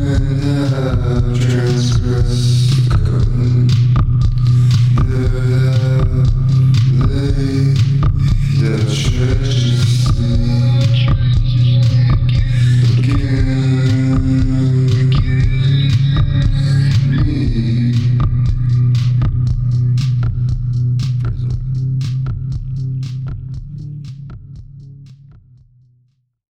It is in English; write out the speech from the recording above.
never transgress.